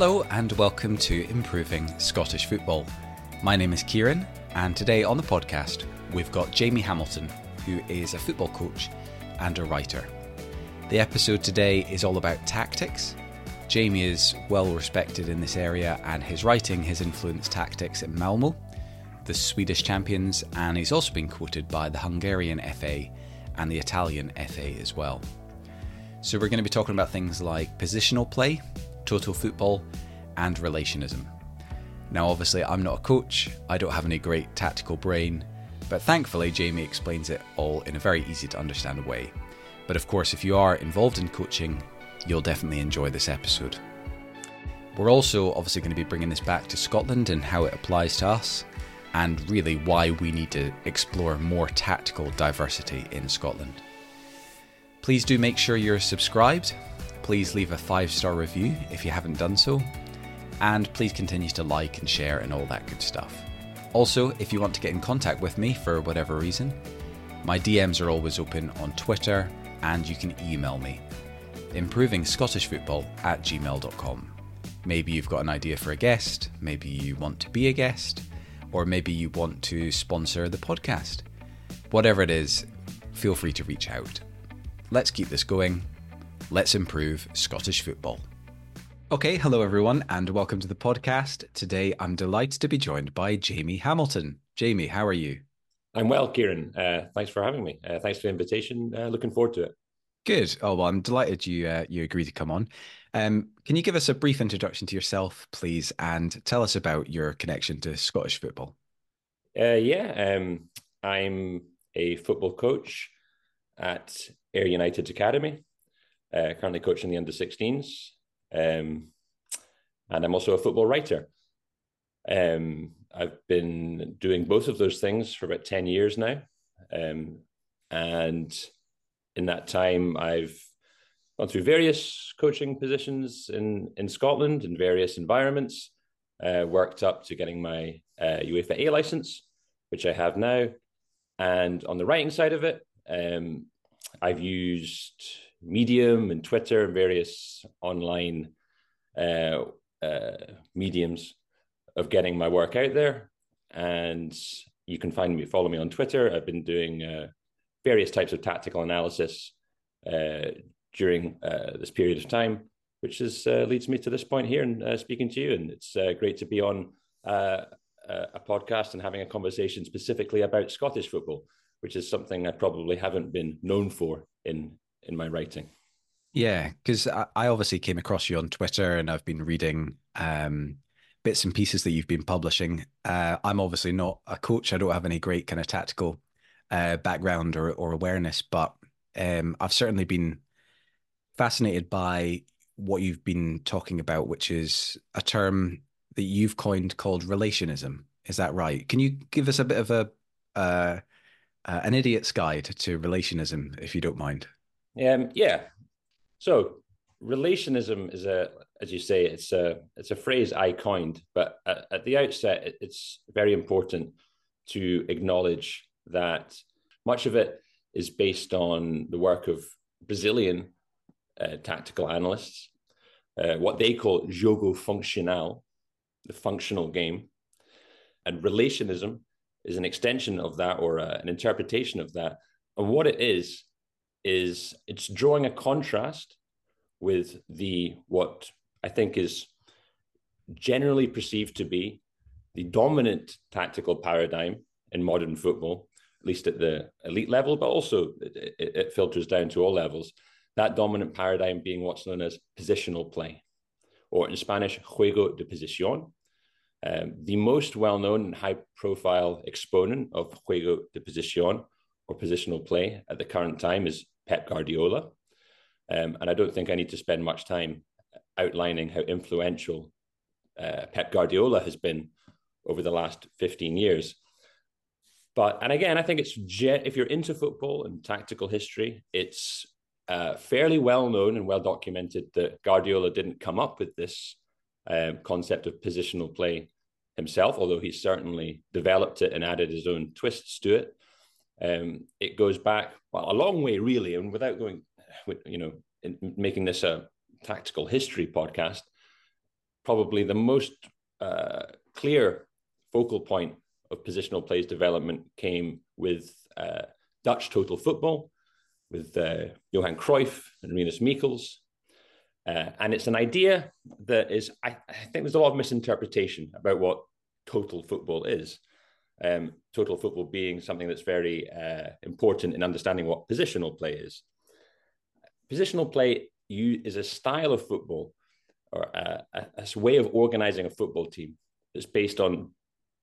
Hello, and welcome to Improving Scottish Football. My name is Kieran, and today on the podcast, we've got Jamie Hamilton, who is a football coach and a writer. The episode today is all about tactics. Jamie is well respected in this area, and his writing has influenced tactics at Malmo, the Swedish champions, and he's also been quoted by the Hungarian FA and the Italian FA as well. So, we're going to be talking about things like positional play, total football, and relationism. Now, obviously, I'm not a coach, I don't have any great tactical brain, but thankfully, Jamie explains it all in a very easy to understand way. But of course, if you are involved in coaching, you'll definitely enjoy this episode. We're also obviously going to be bringing this back to Scotland and how it applies to us, and really why we need to explore more tactical diversity in Scotland. Please do make sure you're subscribed please leave a five star review if you haven't done so, and please continue to like and share and all that good stuff. Also, if you want to get in contact with me for whatever reason, my DMs are always open on Twitter and you can email me improving Scottish football at gmail.com. Maybe you've got an idea for a guest, maybe you want to be a guest, or maybe you want to sponsor the podcast. Whatever it is, feel free to reach out. Let's keep this going. Let's improve Scottish football. Okay, hello everyone, and welcome to the podcast. Today I'm delighted to be joined by Jamie Hamilton. Jamie, how are you? I'm well, Kieran. Uh, thanks for having me. Uh, thanks for the invitation. Uh, looking forward to it. Good. Oh well, I'm delighted you uh, you agreed to come on. Um, can you give us a brief introduction to yourself, please, and tell us about your connection to Scottish football? Uh, yeah, um, I'm a football coach at Ayr United Academy uh, currently coaching the under 16s. Um, and I'm also a football writer. Um, I've been doing both of those things for about 10 years now. Um, and in that time, I've gone through various coaching positions in, in Scotland in various environments, uh, worked up to getting my uh, UEFA A license, which I have now. And on the writing side of it, um, I've used Medium and Twitter and various online uh, uh, mediums of getting my work out there. And you can find me, follow me on Twitter. I've been doing uh, various types of tactical analysis uh, during uh, this period of time, which is, uh, leads me to this point here and speaking to you. And it's great to be on a podcast and having a conversation specifically about Scottish football, which is something I probably haven't been known for in in my writing. Yeah, because I, obviously came across you on Twitter and I've been reading um, bits and pieces that you've been publishing. Uh, I'm obviously not a coach. I don't have any great kind of tactical uh, background or, or awareness, but um, I've certainly been fascinated by what you've been talking about, which is a term that you've coined called relationism. Is that right? Can you give us a bit of a uh, uh an idiot's guide to relationism, if you don't mind? Um, yeah. So relationism is a, as you say, it's a it's a phrase I coined, but at, at the outset, it's very important to acknowledge that much of it is based on the work of Brazilian uh, tactical analysts, uh, what they call jogo funcional, the functional game, and relationism is an extension of that or uh, an interpretation of that. And what it is is it's drawing a contrast with the what I think is generally perceived to be the dominant tactical paradigm in modern football, at least at the elite level, but also it, it, filters down to all levels. That dominant paradigm being what's known as positional play, or in Spanish, juego de posición. Um, the most well known and high profile exponent of juego de posición or positional play at the current time is Pep Guardiola. Um, and I don't think I need to spend much time outlining how influential uh, Pep Guardiola has been over the last 15 years. But, and again, I think it's, if you're into football and tactical history, it's uh, fairly well known and well documented that Guardiola didn't come up with this um, concept of positional play himself, although he certainly developed it and added his own twists to it. Um, it goes back well, a long way, really, and without going, you know, making this a tactical history podcast, probably the most uh, clear focal point of positional plays development came with uh, Dutch total football, with uh, Johan Cruyff and Rinus Michels. Uh, and it's an idea that is, I, I, think there's a lot of misinterpretation about what total football is. Um, total football being something that's very uh, important in understanding what positional play is. Positional play is a style of football or a, a, a way of organizing a football team that's based on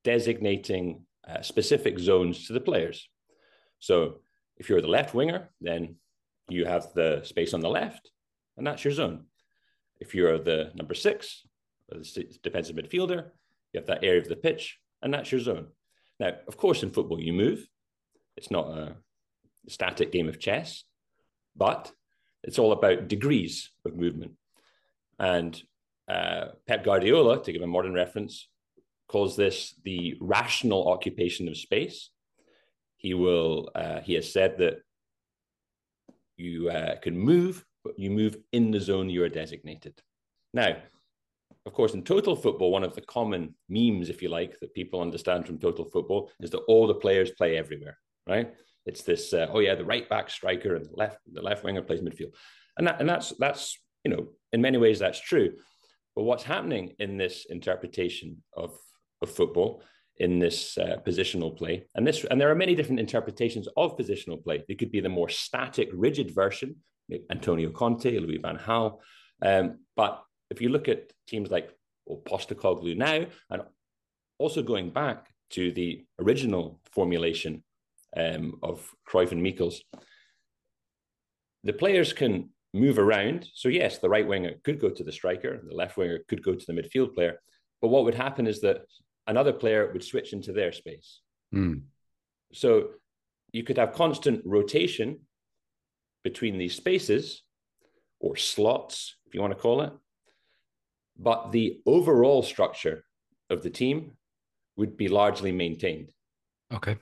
designating uh, specific zones to the players. So if you're the left winger, then you have the space on the left, and that's your zone. If you're the number six, the defensive midfielder, you have that area of the pitch, and that's your zone. Now, of course, in football, you move. It's not a static game of chess, but it's all about degrees of movement. And uh, Pep Guardiola, to give a modern reference, calls this the rational occupation of space. He will. Uh, he has said that you uh, can move, but you move in the zone you are designated. Now, of course, in total football, one of the common memes, if you like, that people understand from total football is that all the players play everywhere, right? It's this, uh, oh yeah, the right back striker and the left, the left winger plays midfield, and that, and that's that's you know, in many ways that's true. But what's happening in this interpretation of of football in this uh, positional play. And this, and there are many different interpretations of positional play. It could be the more static, rigid version, Antonio Conte, Louis Van Gaal. Um, but if you look at teams like well, Postecoglou now, and also going back to the original formulation um, of Cruyff and Michels, the players can move around. So yes, the right winger could go to the striker, the left winger could go to the midfield player. But what would happen is that another player would switch into their space. Mm. So you could have constant rotation between these spaces or slots, if you want to call it. But the overall structure of the team would be largely maintained. Okay.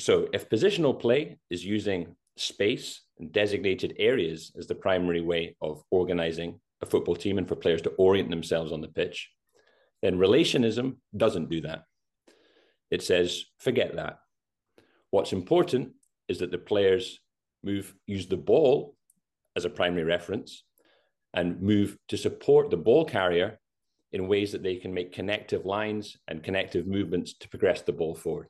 So if positional play is using space and designated areas as the primary way of organizing a football team and for players to orient themselves on the pitch, then relationism doesn't do that. It says, forget that. What's important is that the players move, use the ball as a primary reference and move to support the ball carrier in ways that they can make connective lines and connective movements to progress the ball forward.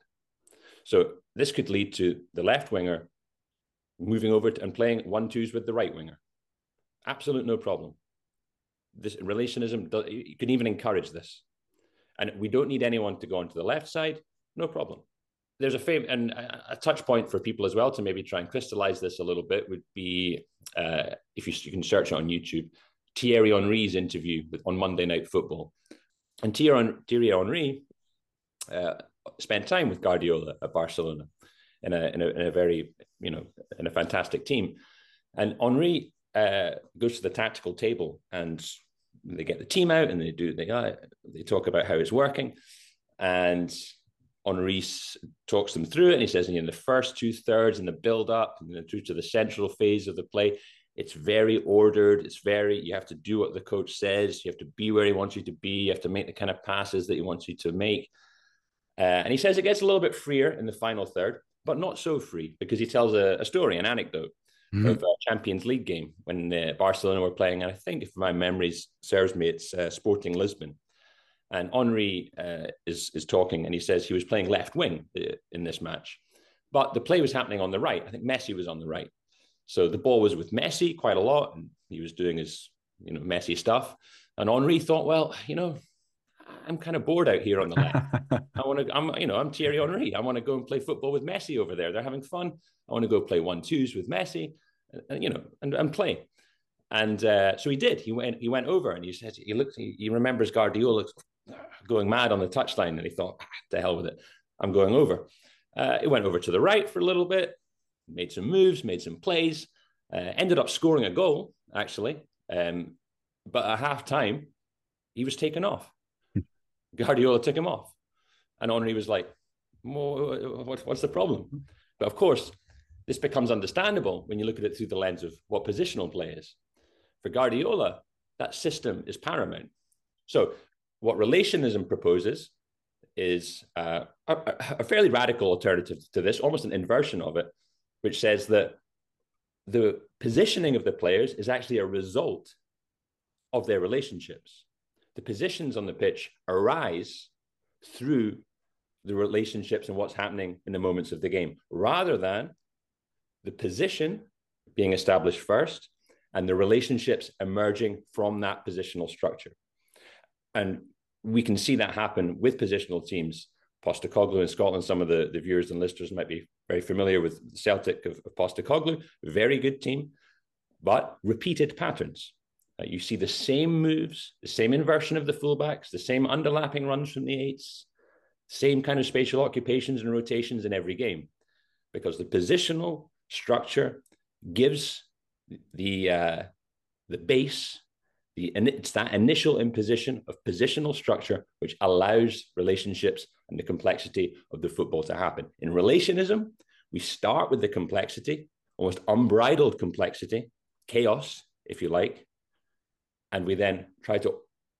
So this could lead to the left winger moving over and playing one twos with the right winger. Absolute no problem this relationism, you can even encourage this. And we don't need anyone to go onto the left side, no problem. There's a fame and a, touch point for people as well to maybe try and crystallize this a little bit would be uh, if you, you, can search it on YouTube, Thierry Henry's interview with, on Monday Night Football. And Thierry, Henry uh, spent time with Guardiola at Barcelona in a, in a, in a very, you know, in a fantastic team. And Henry uh, goes to the tactical table and they get the team out and they do they uh, they talk about how it's working, and Henry talks them through it and he says in the first two thirds in the build up and then through to the central phase of the play, it's very ordered. It's very you have to do what the coach says. You have to be where he wants you to be. You have to make the kind of passes that he wants you to make. Uh, and he says it gets a little bit freer in the final third, but not so free because he tells a, a story, an anecdote mm-hmm. of a Champions League game when uh, Barcelona were playing. And I think, if my memories serves me, it's uh, Sporting Lisbon. And Henry uh, is is talking, and he says he was playing left wing uh, in this match, but the play was happening on the right. I think Messi was on the right, so the ball was with Messi quite a lot, and he was doing his you know Messi stuff. And Henry thought, well, you know, I'm kind of bored out here on the left. I want to, I'm, you know, I'm Thierry Henry. I want to go and play football with Messi over there. They're having fun. I want to go play one twos with Messi, and, you know, and, and play. And uh, so he did. He went. He went over, and he said he looked. He, he remembers Guardiola going mad on the touchline, and he thought, ah, "The hell with it, I'm going over." Uh, he went over to the right for a little bit, made some moves, made some plays, uh, ended up scoring a goal actually. Um, but at half time, he was taken off. Guardiola took him off, and Henry was like, "What's the problem?" But of course, this becomes understandable when you look at it through the lens of what positional play is. For Guardiola, that system is paramount. So, what relationism proposes is uh, a, a, fairly radical alternative to this, almost an inversion of it, which says that the positioning of the players is actually a result of their relationships. The positions on the pitch arise through the relationships and what's happening in the moments of the game, rather than the position being established first and the relationships emerging from that positional structure. And we can see that happen with positional teams. Postecoglou in Scotland, some of the, the viewers and listeners might be very familiar with Celtic of, of Postecoglou, very good team, but repeated patterns. Uh, you see the same moves, the same inversion of the fullbacks, the same underlapping runs from the eights, same kind of spatial occupations and rotations in every game, because the positional structure gives the uh, the base the, it's that initial imposition of positional structure which allows relationships and the complexity of the football to happen. In relationism, we start with the complexity, almost unbridled complexity, chaos, if you like, and we then try to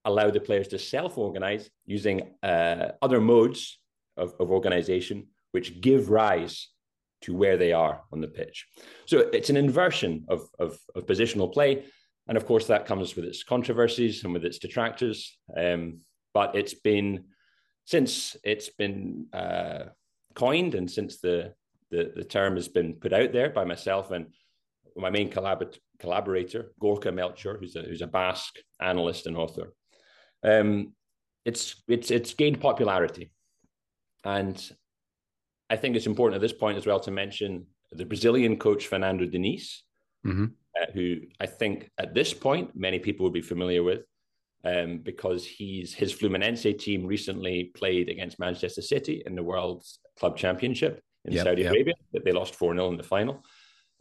allow the players to self-organize using uh, other modes of, of organization which give rise to where they are on the pitch. So it's an inversion of, of, of positional play and of course, that comes with its controversies and with its detractors. Um, but it's been since it's been uh, coined and since the, the, the term has been put out there by myself and my main collabor- collaborator, Gorka Melchor, who's a, who's a Basque analyst and author. Um, it's it's it's gained popularity, and I think it's important at this point as well to mention the Brazilian coach Fernando Diniz, mm-hmm uh, who I think at this point many people would be familiar with, um, because he's his Fluminense team recently played against Manchester City in the World Club Championship in yep, Saudi yep. Arabia. That they lost four 0 in the final.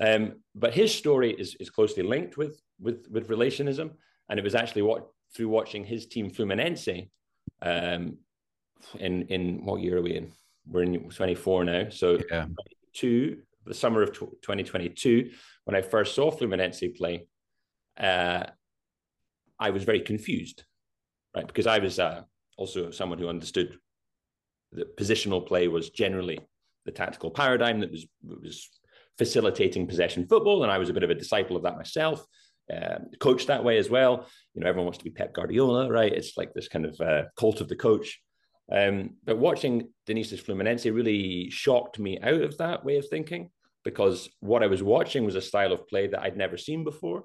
Um, but his story is is closely linked with with with relationism, and it was actually what through watching his team Fluminense, um, in in what year are we in? We're in 24 now, so yeah. two the summer of 2022 when I first saw Fluminense play, uh, I was very confused, right? Because I was uh, also someone who understood that positional play was generally the tactical paradigm that was was facilitating possession football, and I was a bit of a disciple of that myself. Uh, coached that way as well. You know, everyone wants to be Pep Guardiola, right? It's like this kind of uh, cult of the coach. Um, but watching Diniz's Fluminense really shocked me out of that way of thinking because what I was watching was a style of play that I'd never seen before,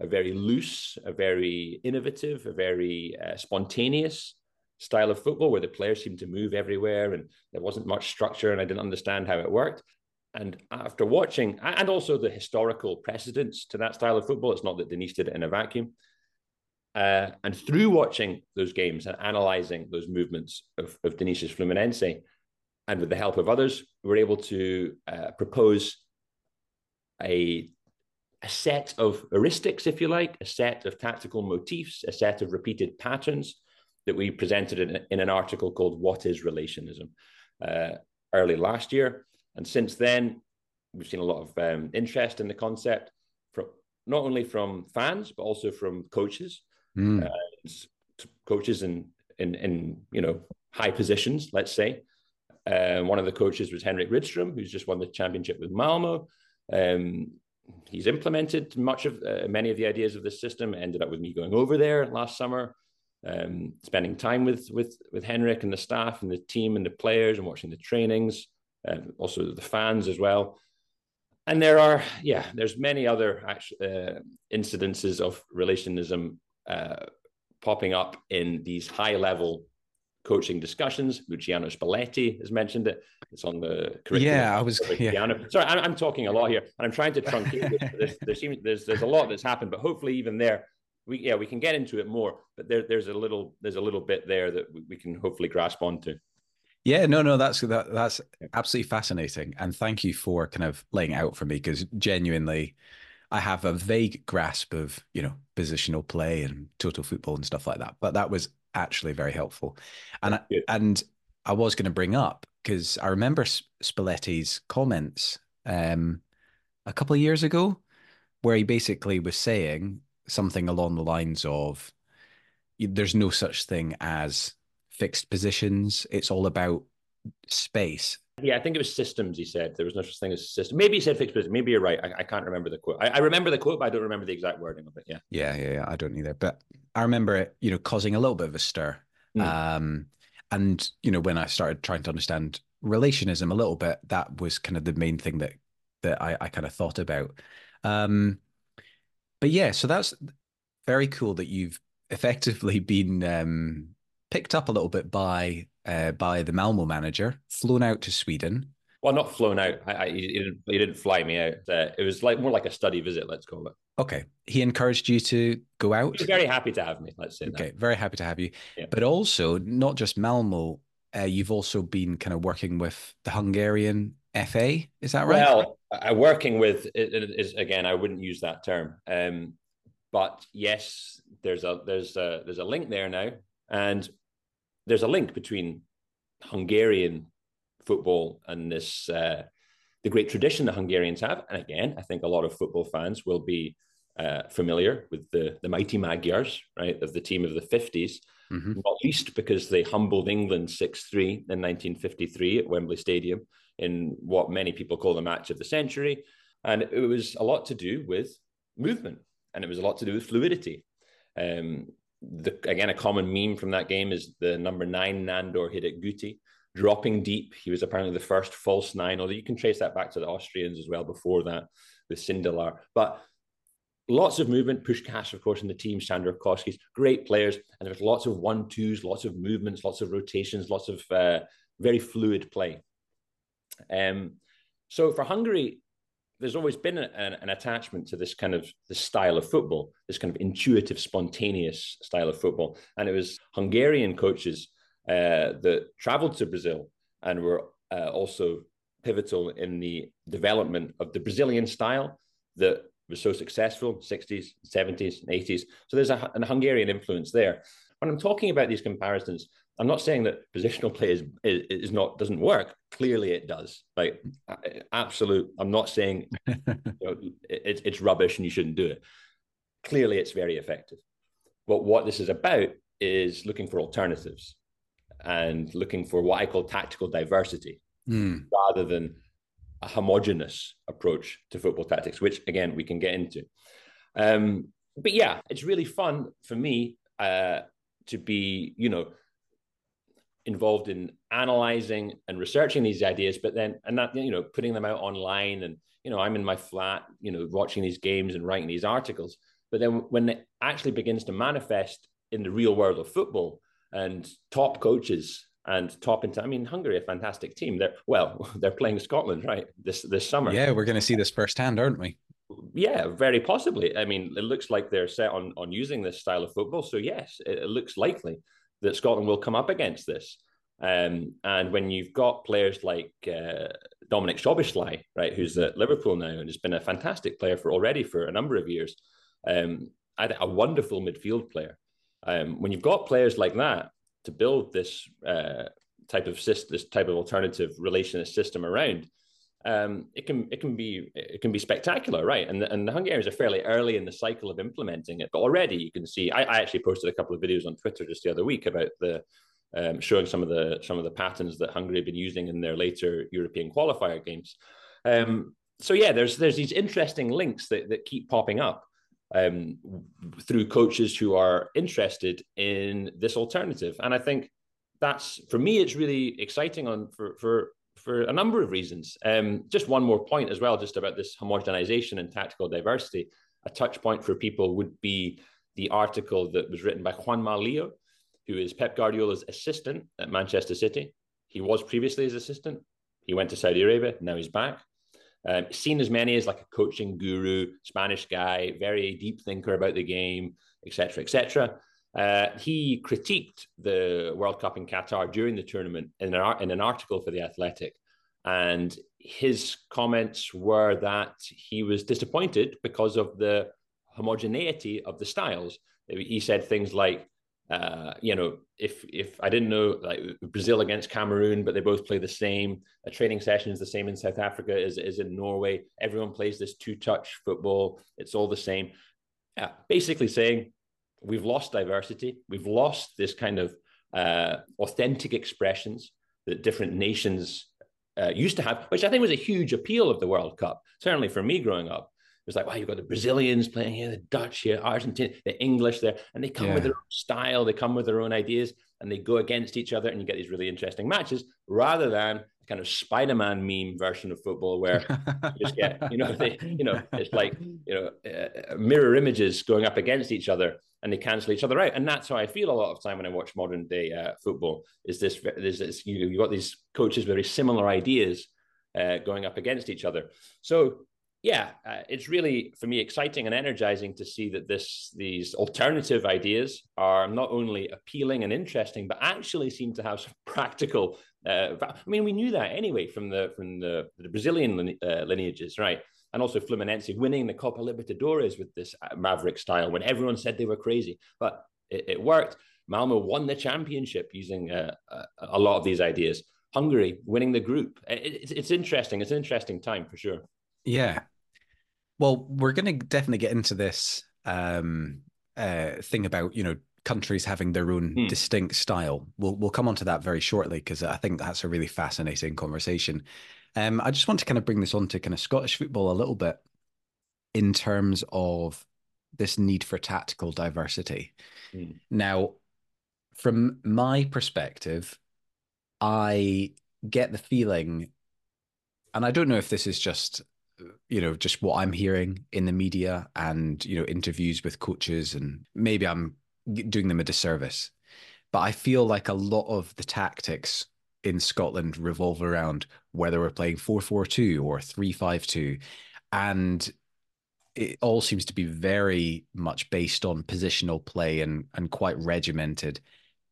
a very loose, a very innovative, a very uh, spontaneous style of football where the players seemed to move everywhere and there wasn't much structure and I didn't understand how it worked. And after watching, and also the historical precedents to that style of football, it's not that Diniz did it in a vacuum. Uh, and through watching those games and analyzing those movements of, of Fluminense, and with the help of others, we were able to uh, propose a, a set of heuristics, if you like, a set of tactical motifs, a set of repeated patterns that we presented in, in an article called What is Relationism uh, early last year. And since then, we've seen a lot of um, interest in the concept from not only from fans, but also from coaches, mm. uh, coaches in, in, in, you know, high positions, let's say. Uh, one of the coaches was Henrik Rydström, who's just won the championship with Malmo. Um, he's implemented much of uh, many of the ideas of this system. Ended up with me going over there last summer, um, spending time with with with Henrik and the staff and the team and the players and watching the trainings, and also the fans as well. And there are, yeah, there's many other uh, incidences of relationism uh, popping up in these high level coaching discussions. Luciano Spalletti has mentioned it. It's on the curriculum. Yeah, I was. Yeah. Sorry, I'm, I'm, talking a lot here, and I'm trying to truncate. this. There seems there's there's a lot that's happened, but hopefully even there, we yeah we can get into it more. But there there's a little there's a little bit there that we, we can hopefully grasp onto. Yeah, no, no, that's that, that's absolutely fascinating, and thank you for kind of laying out for me because genuinely, I have a vague grasp of you know positional play and total football and stuff like that. But that was actually very helpful. And I, and I was going to bring up because I remember Spalletti's comments um, a couple of years ago, where he basically was saying something along the lines of, there's no such thing as fixed positions. It's all about space. Yeah, I think it was systems. He said there was no such thing as system. Maybe he said fixed position. Maybe you're right. I, I can't remember the quote. I, I, remember the quote, but I don't remember the exact wording of it. Yeah. Yeah, yeah, yeah. I don't either. But I remember it, you know, causing a little bit of a stir. Mm. Um, and you know, when I started trying to understand relationism a little bit, that was kind of the main thing that that I, I kind of thought about. Um, but yeah, so that's very cool that you've effectively been um, picked up a little bit by uh, by the Malmo manager, flown out to Sweden. Well, not flown out. I, I, he, didn't, he didn't fly me out. Uh, it was like more like a study visit, let's call it. Okay. He encouraged you to go out. He's very happy to have me. Let's say. Okay, that. very happy to have you. Yeah. But also, not just Malmo. Uh, you've also been kind of working with the Hungarian FA. Is that right? Well, uh, working with is again. I wouldn't use that term. Um, but yes, there's a there's a there's a link there now, and there's a link between Hungarian football and this uh, the great tradition the Hungarians have. And again, I think a lot of football fans will be uh, familiar with the the mighty Magyars, right, of the team of the 50s, mm-hmm. not least because they humbled England 6-3 in 1953 at Wembley Stadium in what many people call the match of the century. And it was a lot to do with movement and it was a lot to do with fluidity. Um, the, again, a common meme from that game is the number nine Nandor Hidegkuti dropping deep. He was apparently the first false nine, although you can trace that back to the Austrians as well before that with Sindelar. But lots of movement. Puskás, of course, in the team, Sandor Kocsis great players. And there was lots of one twos, lots of movements, lots of rotations, lots of uh, very fluid play. Um, so for Hungary, there's always been an, an, attachment to this kind of this style of football, this kind of intuitive, spontaneous style of football. And it was Hungarian coaches uh, that traveled to Brazil and were uh, also pivotal in the development of the Brazilian style that was so successful 60s 70s 80s so there's a, a hungarian influence there when i'm talking about these comparisons I'm not saying that positional play is, is, is not doesn't work. Clearly, it does. Like absolute. I'm not saying you know, it, it's rubbish and you shouldn't do it. Clearly, it's very effective. But what this is about is looking for alternatives and looking for what I call tactical diversity, mm. rather than a homogenous approach to football tactics, which again we can get into. Um, but yeah, it's really fun for me uh, to be, you know involved in analyzing and researching these ideas, but then and that you know putting them out online and you know I'm in my flat, you know, watching these games and writing these articles. But then when it actually begins to manifest in the real world of football and top coaches and top into I mean Hungary a fantastic team. They're well, they're playing Scotland right this this summer. Yeah, we're going to see this firsthand, aren't we? Yeah, very possibly. I mean, it looks like they're set on on using this style of football. So yes, it, it looks likely that Scotland will come up against this. Um, and when you've got players like uh, Dominik Szoboszlai, right, who's at Liverpool now and has been a fantastic player for already for a number of years, um, a wonderful midfield player. Um, when you've got players like that to build this uh, type of system, this type of alternative relationist system around, um, it can it can be it can be spectacular, right? And and the Hungarians are fairly early in the cycle of implementing it, but already you can see. I, I actually posted a couple of videos on Twitter just the other week about the um, showing some of the some of the patterns that Hungary have been using in their later European qualifier games. Um, so yeah, there's there's these interesting links that that keep popping up um, through coaches who are interested in this alternative, and I think that's for me it's really exciting on for for for a number of reasons. Um, just one more point as well, just about this homogenization and tactical diversity. A touch point for people would be the article that was written by Juan Lillo, who is Pep Guardiola's assistant at Manchester City. He was previously his assistant. He went to Saudi Arabia. Now he's back. Um, seen as many as like a coaching guru, Spanish guy, very deep thinker about the game, etc., etc. Uh, he critiqued the World Cup in Qatar during the tournament in an, in an article for The Athletic. And his comments were that he was disappointed because of the homogeneity of the styles. He said things like, uh, you know, if if I didn't know like Brazil against Cameroon, but they both play the same. A training session is the same in South Africa as is in Norway. Everyone plays this two touch football. It's all the same. Yeah, basically saying we've lost diversity. We've lost this kind of uh, authentic expressions that different nations uh, used to have, which I think was a huge appeal of the World Cup. Certainly for me growing up, it was like, wow, you've got the Brazilians playing here, the Dutch here, Argentina, the English there, and they come yeah. with their own style, they come with their own ideas, and they go against each other, and you get these really interesting matches rather than kind of Spider-Man meme version of football where you just get, you know, they, you know, it's like, you know, uh, mirror images going up against each other and they cancel each other out. And that's how I feel a lot of time when I watch modern day uh, football is this, there's this, you you've got these coaches, very similar ideas uh, going up against each other. So yeah, uh, it's really for me exciting and energizing to see that this these alternative ideas are not only appealing and interesting, but actually seem to have some practical. Uh, I mean, we knew that anyway from the from the, the Brazilian uh, lineages, right? And also Fluminense winning the Copa Libertadores with this uh, maverick style when everyone said they were crazy, but it, it worked. Malmo won the championship using uh, a, a lot of these ideas. Hungary winning the group. It, it's interesting. It's an interesting time for sure. Yeah. Well, we're going to definitely get into this um, uh, thing about you know countries having their own hmm. distinct style. We'll we'll come on to that very shortly because I think that's a really fascinating conversation. Um, I just want to kind of bring this on to kind of Scottish football a little bit in terms of this need for tactical diversity. Hmm. Now, from my perspective, I get the feeling, and I don't know if this is just you know just what i'm hearing in the media and you know interviews with coaches and maybe i'm doing them a disservice. But i feel like a lot of the tactics in scotland revolve around whether we're playing 4-4-2 or 3-5-2 and it all seems to be very much based on positional play and and quite regimented.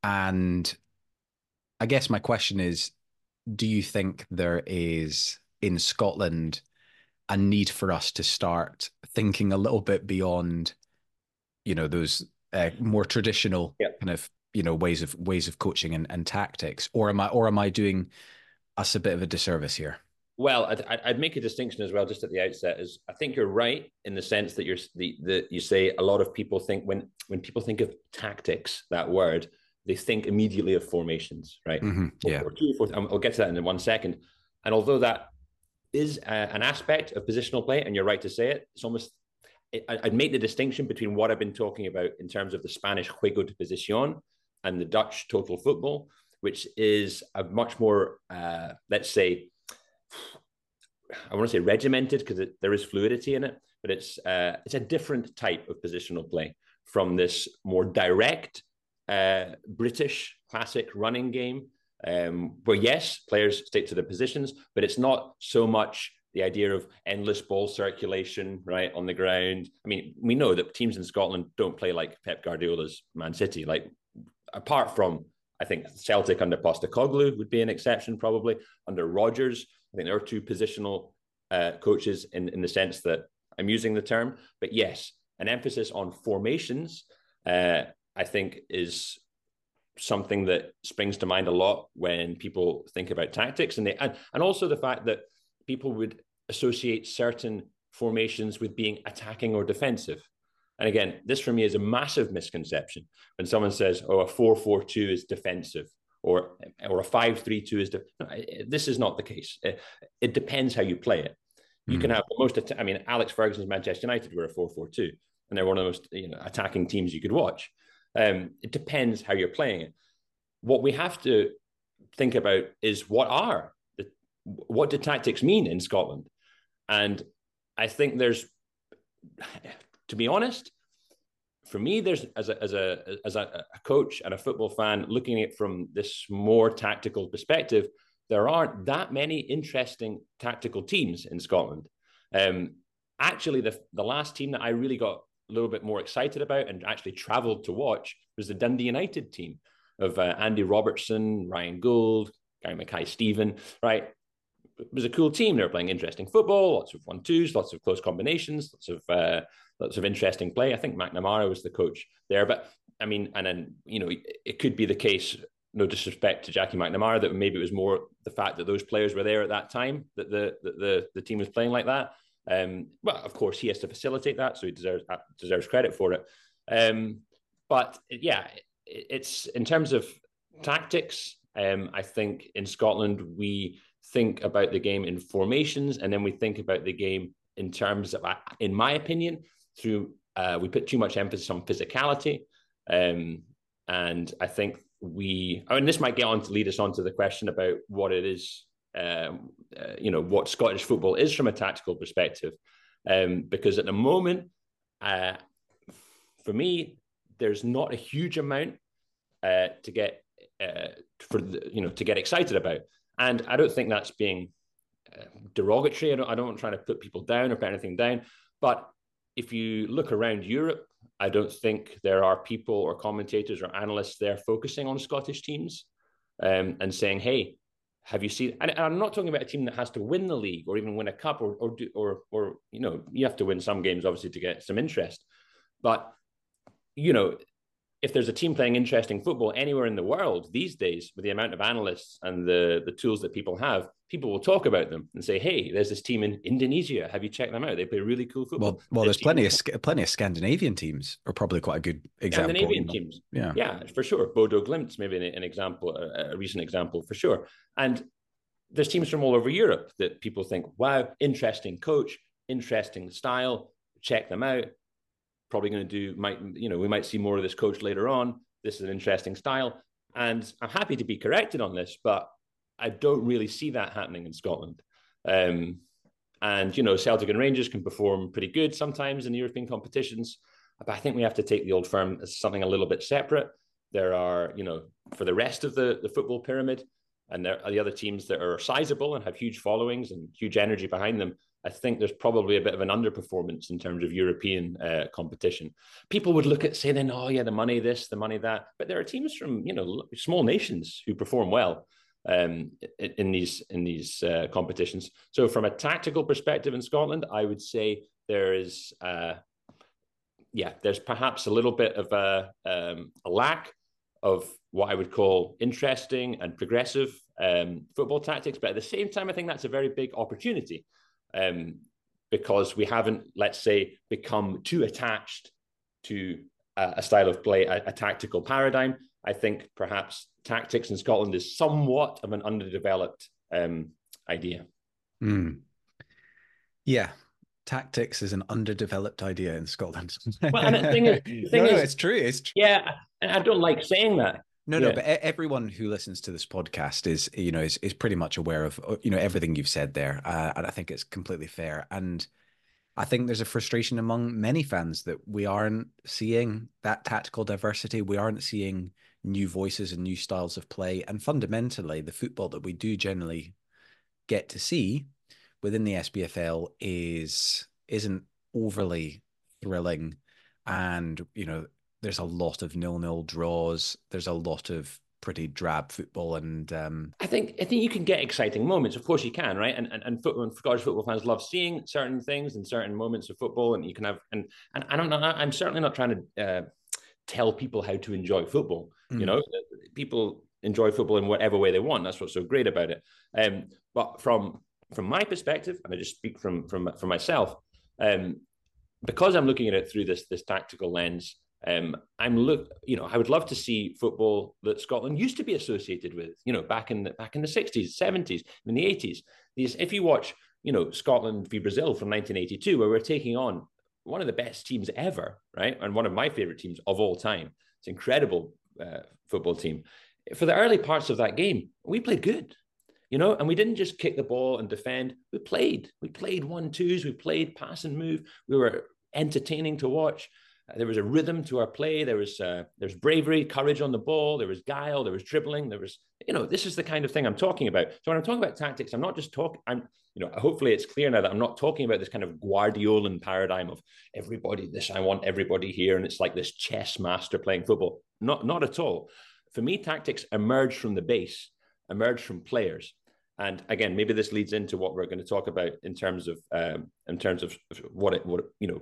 And i guess my question is do you think there is in scotland a need for us to start thinking a little bit beyond, you know, those uh, more traditional kind of you know ways of ways of coaching and, and tactics, or am I or am I doing us a bit of a disservice here? Well, I'd, I'd, make a distinction as well, just at the outset. Is I think you're right in the sense that you're the, the you say a lot of people think when when people think of tactics, that word, they think immediately of formations, right? Mm-hmm. Yeah. Four, two, four, I'll get to that in one second. And although that is a, an aspect of positional play, and you're right to say it. It's almost I'd make the distinction between what I've been talking about in terms of the Spanish juego de posición and the Dutch total football, which is a much more, uh, let's say, I want to say regimented because there is fluidity in it, but it's uh, it's a different type of positional play from this more direct uh, British classic running game. Um, where yes, players stick to their positions, but it's not so much the idea of endless ball circulation right on the ground. I mean, we know that teams in Scotland don't play like Pep Guardiola's Man City. Like apart from I think Celtic under Postecoglou would be an exception probably under Rodgers. I think there are two positional uh, coaches in in the sense that I'm using the term, but yes, an emphasis on formations. Uh, I think is something that springs to mind a lot when people think about tactics and they and, and also the fact that people would associate certain formations with being attacking or defensive and again this for me is a massive misconception when someone says oh a 4-4-2 is defensive or or a 5-3-2 is de-. No, this is not the case it, it, depends how you play it you mm. can have the most i mean alex ferguson's manchester united were a 4-4-2 and they're one of the most you know attacking teams you could watch um, it depends how you're playing it. What we have to think about is what are the what do tactics mean in Scotland? And I think there's, to be honest, for me, there's as a as a as a, a coach and a football fan looking at it from this more tactical perspective, there aren't that many interesting tactical teams in Scotland. Um, actually, the the last team that I really got a little bit more excited about and actually traveled to watch was the Dundee United team of uh, Andy Robertson, Ryan Gauld, Gary Mackay-Steven, right? It was a cool team. They were playing interesting football, lots of one twos, lots of close combinations, lots of uh, lots of interesting play. I think McNamara was the coach there, but I mean, and then you know, it could be the case. No disrespect to Jackie McNamara, that maybe it was more the fact that those players were there at that time that the the the team was playing like that. Um, well, of course, he has to facilitate that, so he deserves uh, deserves credit for it. Um, but yeah, it's in terms of tactics. Um, I think in Scotland we think about the game in formations, and then we think about the game in terms of, in my opinion, through uh, we put too much emphasis on physicality, um, and I think we. Oh, and this might get on to lead us on to the question about what it is, um, uh, you know, what Scottish football is from a tactical perspective, um, because at the moment, uh, for me, there's not a huge amount uh, to get uh, for the, you know to get excited about, and I don't think that's being uh, derogatory. I don't, I don't trying to put people down or put anything down, but if you look around Europe, I don't think there are people or commentators or analysts there focusing on Scottish teams um, and saying, "Hey, have you seen?" And, I'm not talking about a team that has to win the league or even win a cup or or do, or or you know you have to win some games obviously to get some interest, but you know if there's a team playing interesting football anywhere in the world these days, with the amount of analysts and the, the tools that people have, people will talk about them and say, "Hey, there's this team in Indonesia. Have you checked them out? They play really cool football." Well, well, there's plenty of plenty of Scandinavian teams are probably quite a good example. Scandinavian teams, yeah, yeah, for sure. Bodo Glimt, maybe an, an example, a, a recent example for sure. And there's teams from all over Europe that people think, "Wow, interesting coach, interesting style. Check them out." Probably going to do might you know we might see more of this coach later on. This is an interesting style. And i'm happy to be corrected on this but i don't really see that happening in scotland. Um, and you know celtic and rangers can perform pretty good sometimes in european competitions but i think we have to take the old firm as something a little bit separate. There are you know for the rest of the, the football pyramid and there are the other teams that are sizable and have huge followings and huge energy behind them I think there's probably a bit of an underperformance in terms of European uh, competition. People would look at say then, oh yeah, the money this, the money that, but there are teams from you know small nations who perform well um, in these in these uh, competitions. So from a tactical perspective in Scotland, I would say there is, uh, yeah, there's perhaps a little bit of a, um, a lack of what I would call interesting and progressive um, football tactics, but at the same time, I think that's a very big opportunity um, because we haven't, let's say, become too attached to a, a style of play, a, a, tactical paradigm. I think perhaps tactics in Scotland is somewhat of an underdeveloped um, idea. Mm. Yeah, tactics is an underdeveloped idea in Scotland. well, and the thing is, the thing no, is, no, it's true. It's true. Yeah, and I don't like saying that no, no, but everyone who listens to this podcast is, you know, is is pretty much aware of, uh, you know, everything you've said there, uh, and I think it's completely fair. And I think there's a frustration among many fans that we aren't seeing that tactical diversity. We aren't seeing new voices and new styles of play, and fundamentally, the football that we do generally get to see within the SPFL is isn't overly thrilling, and you know there's a lot of nil-nil draws. There's a lot of pretty drab football and um... I think I think you can get exciting moments. Of course you can, right? And and, and football Scottish football fans love seeing certain things and certain moments of football, and you can have and and I don't know. I'm certainly not trying to uh, tell people how to enjoy football. Mm. You know, people enjoy football in whatever way they want. That's what's so great about it. Um, but from from my perspective, and I just speak from from from myself, um, because I'm looking at it through this this tactical lens. Um, I'm look, you know, I would love to see football that Scotland used to be associated with, you know, back in the back in the 60s, 70s, in the 80s. These, if you watch, you know, Scotland v Brazil from 1982, where we're taking on one of the best teams ever, right, and one of my favorite teams of all time. It's an incredible uh, football team. For the early parts of that game, we played good, you know, and we didn't just kick the ball and defend. We played. We played one twos. We played pass and move. We were entertaining to watch there was a rhythm to our play. There was uh, was bravery, courage on the ball. There was guile. There was dribbling. There was you know this is the kind of thing I'm talking about. So when I'm talking about tactics, I'm not just talking. I'm you know hopefully it's clear now that I'm not talking about this kind of Guardiolan paradigm of everybody this I want everybody here and it's like this chess master playing football. Not not at all. For me, tactics emerge from the base, emerge from players. And again, maybe this leads into what we're going to talk about in terms of um, in terms of what it what you know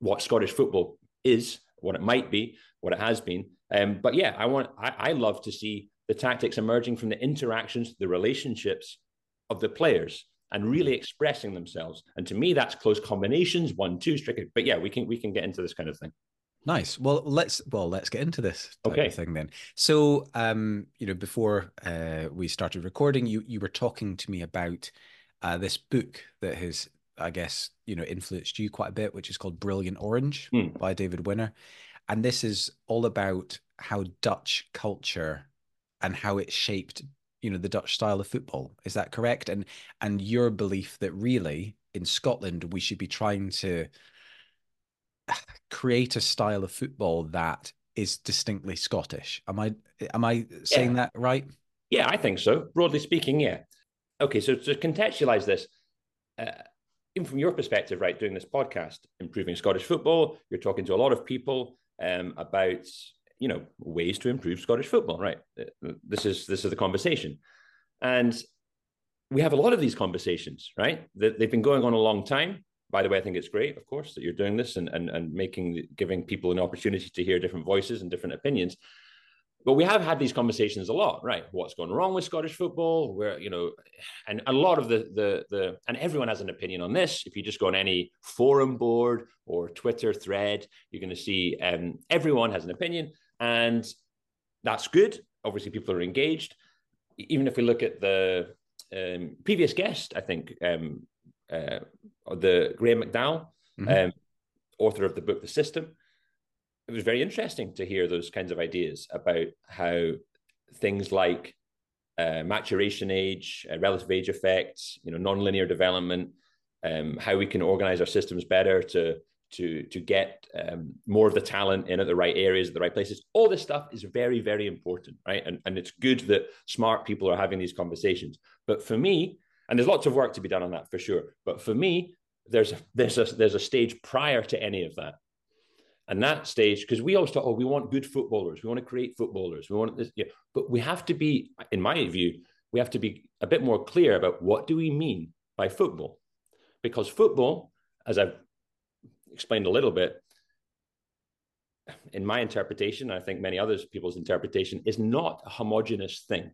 what Scottish football is, what it might be, what it has been. Um, but yeah, I want I, I love to see the tactics emerging from the interactions, the relationships of the players and really expressing themselves. And to me, that's close combinations, one, two, strict. But yeah, we can we can get into this kind of thing. Nice. Well, let's well let's get into this okay. thing then. So, um, you know, before uh, we started recording, you you were talking to me about uh, this book that has, I guess, you know, influenced you quite a bit, which is called Brilliant Orange mm. by David Winner, and this is all about how Dutch culture and how it shaped, you know, the Dutch style of football. Is that correct? And and your belief that really in Scotland we should be trying to create a style of football that is distinctly Scottish. Am I am I saying yeah. that right? Yeah, I think so. Broadly speaking, yeah. Okay, so to contextualize this, uh, even from your perspective, right, doing this podcast, improving Scottish football, you're talking to a lot of people um, about you know ways to improve Scottish football, right? Uh, this is this is the conversation, and we have a lot of these conversations, right? They've been going on a long time by the way, I think it's great, of course, that you're doing this and and and making giving people an opportunity to hear different voices and different opinions. But we have had these conversations a lot, right? What's going wrong with Scottish football? Where you know, and a lot of the the the and everyone has an opinion on this. If you just go on any forum board or Twitter thread, you're going to see um, everyone has an opinion, and that's good. Obviously, people are engaged. Even if we look at the um, previous guest, I think um, uh, the Graham McDowell, mm-hmm. um, author of the book The System. It was very interesting to hear those kinds of ideas about how things like uh, maturation age, uh, relative age effects, you know, nonlinear development, um, how we can organize our systems better to to to get um, more of the talent in at the right areas, at the right places. All this stuff is very, very important, right? And and it's good that smart people are having these conversations. But for me, and there's lots of work to be done on that for sure. But for me, there's a, there's a, there's a stage prior to any of that. And that stage, because we always talk, oh, we want good footballers, we want to create footballers, we want this, yeah. But we have to be, in my view, we have to be a bit more clear about what do we mean by football, because football, as I've explained a little bit, in my interpretation, I think many others people's interpretation, is not a homogenous thing.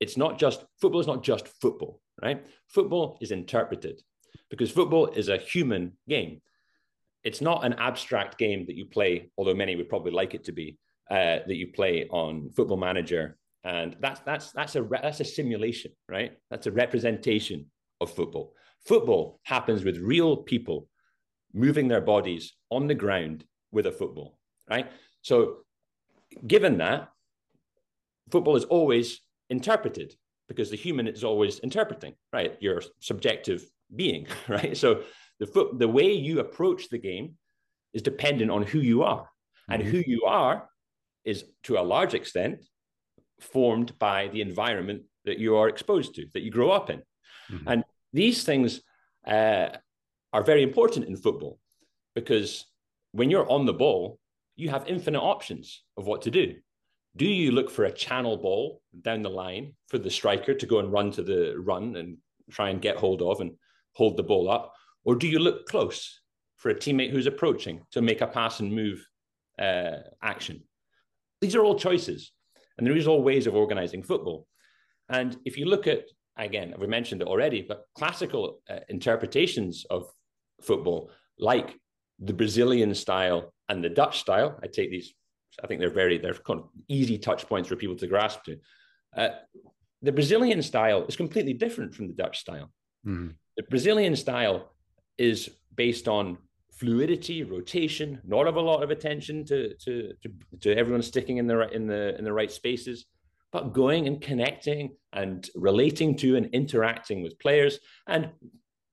It's not just football is not just football, right? Football is interpreted because football is a human game. It's not an abstract game that you play, although many would probably like it to be, uh, that you play on Football Manager, and that's that's that's a that's a simulation, right? That's a representation of football. Football happens with real people moving their bodies on the ground with a football, right? So, given that, football is always interpreted because the human is always interpreting, right? Your subjective being, right? So the foot, the way you approach the game is dependent on who you are, and mm-hmm. who you are is to a large extent formed by the environment that you are exposed to, that you grow up in, mm-hmm. and these things uh, are very important in football because when you're on the ball, you have infinite options of what to do. Do you look for a channel ball down the line for the striker to go and run to the run and try and get hold of and hold the ball up? Or do you look close for a teammate who's approaching to make a pass and move uh, action? These are all choices. And there is all ways of organizing football. And if you look at, again, we mentioned it already, but classical uh, interpretations of football, like the Brazilian style and the Dutch style, I take these, I think they're very, they're kind of easy touch points for people to grasp to. Uh, the Brazilian style is completely different from the Dutch style. Mm. The Brazilian style is based on fluidity, rotation, not of a lot of attention to, to, to, to everyone sticking in the, right, in, the, in the right spaces, but going and connecting and relating to and interacting with players. And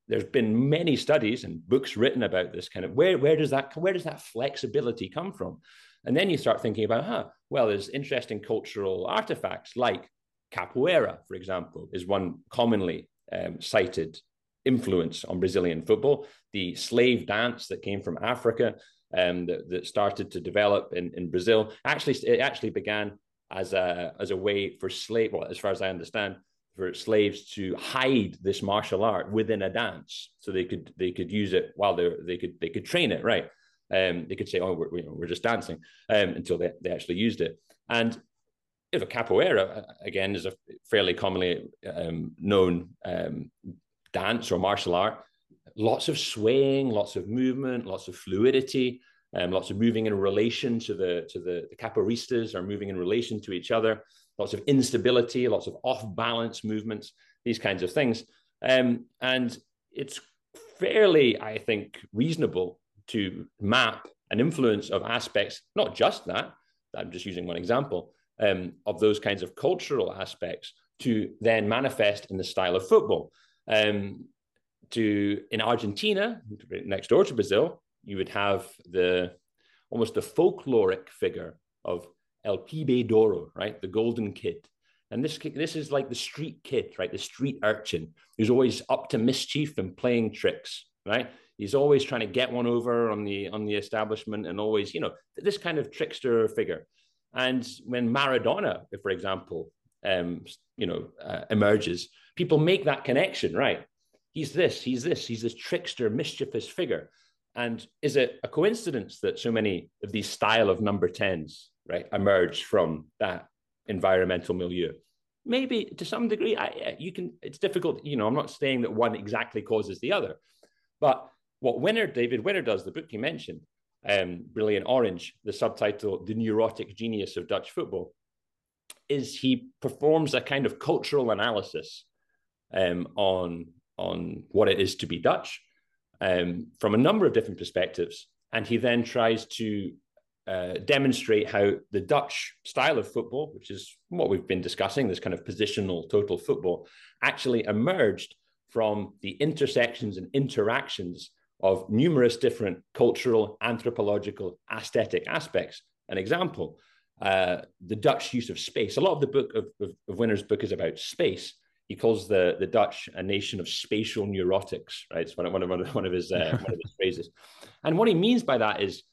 there's been many studies and books written about this kind of where, where does that where does that flexibility come from? And then you start thinking about, huh, well, there's interesting cultural artifacts like capoeira, for example, is one commonly um, cited influence on Brazilian football. The slave dance that came from Africa um, that, that started to develop in, in Brazil actually it actually began as a as a way for slave, well, as far as I understand, for slaves to hide this martial art within a dance, so they could they could use it while they they could they could train it right. Um, they could say, "Oh, we're, we're just dancing," um, until they, they actually used it. And if a capoeira again is a fairly commonly um, known um, dance or martial art, lots of swaying, lots of movement, lots of fluidity. Um, lots of moving in relation to the to the, the capoeiristas are moving in relation to each other. Lots of instability, lots of off balance movements, these kinds of things. Um, and it's fairly, I think, reasonable to map an influence of aspects, not just that, I'm just using one example, um, of those kinds of cultural aspects to then manifest in the style of football. Um, to in Argentina, next door to Brazil, you would have the almost the folkloric figure of El Pibe de Oro, right, the golden kid. And this this is like the street kid, right, the street urchin who's always up to mischief and playing tricks, right. He's always trying to get one over on the on the establishment and always, you know, this kind of trickster figure. And when Maradona, for example, um, you know, uh, emerges, people make that connection, right? He's this, he's this, he's this trickster, mischievous figure. And is it a coincidence that so many of these style of number 10s, right, emerge from that environmental milieu? Maybe to some degree, I, you can, it's difficult, you know, I'm not saying that one exactly causes the other, but what Winner, David Winner does, the book you mentioned, um, Brilliant Orange, the subtitle, The Neurotic Genius of Dutch Football, is he performs a kind of cultural analysis um, on, on what it is to be Dutch um, from a number of different perspectives. And he then tries to uh, demonstrate how the Dutch style of football, which is what we've been discussing, this kind of positional total football, actually emerged from the intersections and interactions of numerous different cultural, anthropological, aesthetic aspects. An example, uh, the Dutch use of space. A lot of the book of, of, of Winner's book is about space. He calls the, the Dutch a nation of spatial neurotics, right? It's one of, one of, one of, his, uh, one of his phrases. And what he means by that is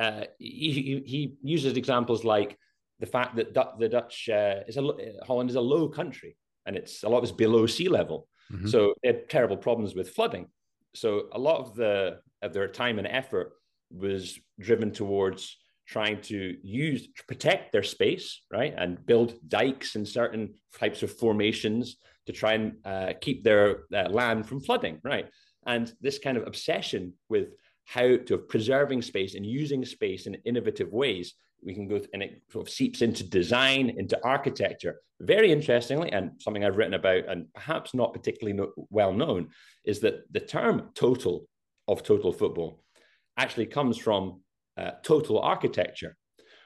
uh, he, he uses examples like the fact that the Dutch uh, is a, Holland is a low country and it's a lot of it's below sea level. Mm-hmm. So they had terrible problems with flooding so a lot of the of their time and effort was driven towards trying to use to protect their space, right, and build dikes and certain types of formations to try and uh, keep their uh, land from flooding, right. And this kind of obsession with how to preserving space and using space in innovative ways we can go and it sort of seeps into design into architecture very interestingly and something i've written about and perhaps not particularly no, well known is that the term total of total football actually comes from uh, total architecture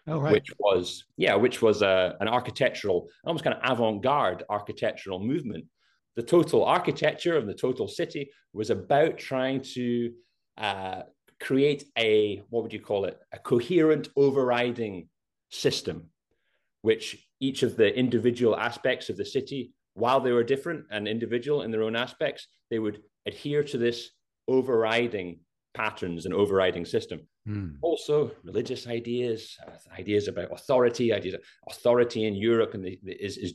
oh, right. which was yeah which was a, uh, an architectural almost kind of avant-garde architectural movement the total architecture of the total city was about trying to uh, create a what would you call it a coherent overriding system which each of the individual aspects of the city while they were different and individual in their own aspects they would adhere to this overriding patterns and overriding system mm. also religious ideas uh, ideas about authority ideas of authority in europe and the, the, is, is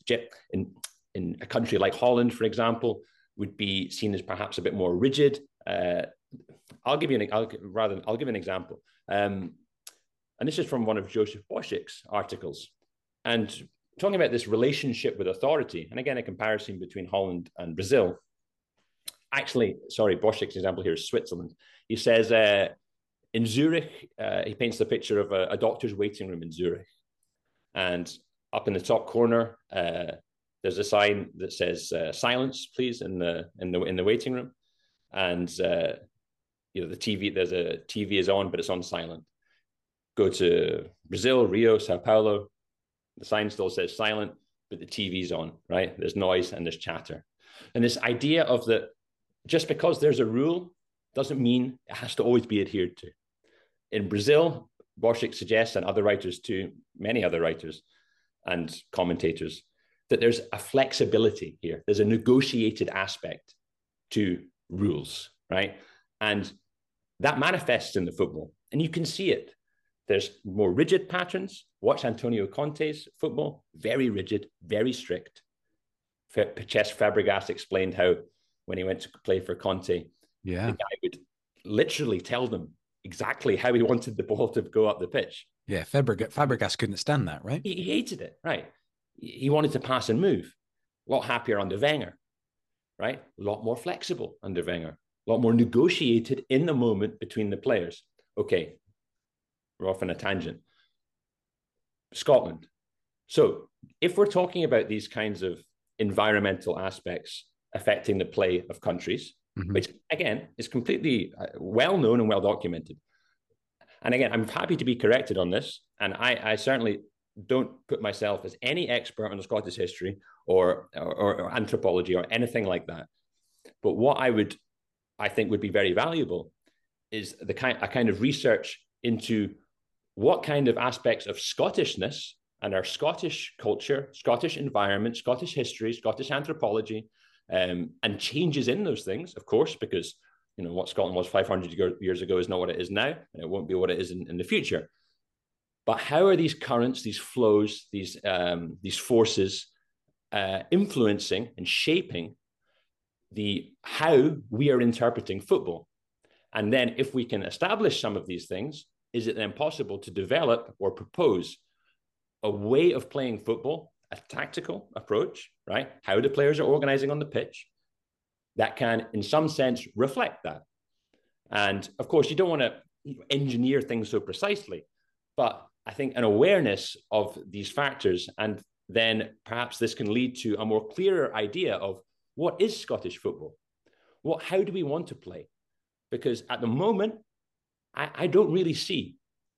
in, in a country like holland for example would be seen as perhaps a bit more rigid uh, I'll give you an I'll, rather I'll give an example. Um, and this is from one of Joseph Boschik's articles. And talking about this relationship with authority, and again, a comparison between Holland and Brazil. Actually, sorry, Boschik's example here is Switzerland. He says uh, in Zurich, uh, he paints the picture of a, a, doctor's waiting room in Zurich. And up in the top corner, uh, there's a sign that says uh, silence, please, in the, in the, in the waiting room. And uh, you know the TV there's a TV is on but it's on silent. Go to Brazil, Rio, Sao Paulo, the sign still says silent, but the TV's on, right? There's noise and there's chatter. And this idea of that just because there's a rule doesn't mean it has to always be adhered to. In Brazil, Boschik suggests, and other writers too, many other writers and commentators, that there's a flexibility here. There's a negotiated aspect to rules, right? And that manifests in the football, and you can see it. There's more rigid patterns. Watch Antonio Conte's football, very rigid, very strict. Cesc Fabregas explained how when he went to play for Conte, yeah. the guy would literally tell them exactly how he wanted the ball to go up the pitch. Yeah, Fabregas, Fabregas couldn't stand that, right? He, he hated it, right? He wanted to pass and move. A lot happier under Wenger, right? A lot more flexible under Wenger a lot more negotiated in the moment between the players. Okay, we're off on a tangent. Scotland. So if we're talking about these kinds of environmental aspects affecting the play of countries, mm-hmm. which again is completely uh, well known and well documented. And again, I'm happy to be corrected on this. And I, I certainly don't put myself as any expert on Scottish history or, or, or anthropology or anything like that. But what I would, I think, would be very valuable is the kind, a kind of research into what kind of aspects of Scottishness and our Scottish culture, Scottish environment, Scottish history, Scottish anthropology, um, and changes in those things, of course, because you know what Scotland was 500 years ago is not what it is now, and it won't be what it is in, in the future. But how are these currents, these flows, these um, these forces uh, influencing and shaping the how we are interpreting football? And then, if we can establish some of these things, is it then possible to develop or propose a way of playing football, a tactical approach, right? How the players are organizing on the pitch that can, in some sense, reflect that. And of course, you don't want to engineer things so precisely, but I think an awareness of these factors, and then perhaps this can lead to a more clearer idea of what is Scottish football? What, how do we want to play? Because at the moment, I, I don't really see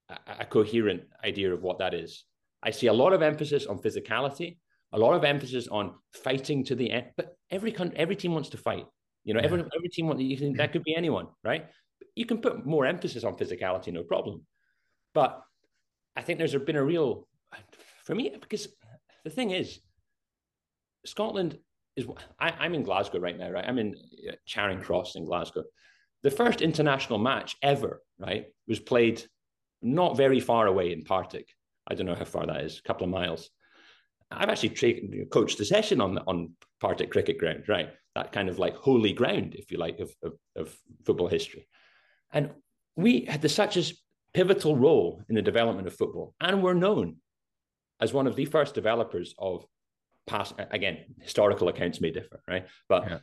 a, a coherent idea of what that is. I see a lot of emphasis on physicality, a lot of emphasis on fighting to the end. But every country, every team wants to fight. You know, yeah. every every team wants. You can, that could be anyone, right? You can put more emphasis on physicality, no problem. But I think there's been a real, for me, because the thing is, Scotland is. I, am in Glasgow right now, right? I'm in uh, Charing Cross in Glasgow. The first international match ever, right, was played not very far away in Partick. I don't know how far that is, a couple of miles. I've actually tra- coached a session on on Partick Cricket Ground, right? That kind of like holy ground, if you like, of, of, of football history. And we had the, such a pivotal role in the development of football, and we're known as one of the first developers of past. Again, historical accounts may differ, right? But yeah.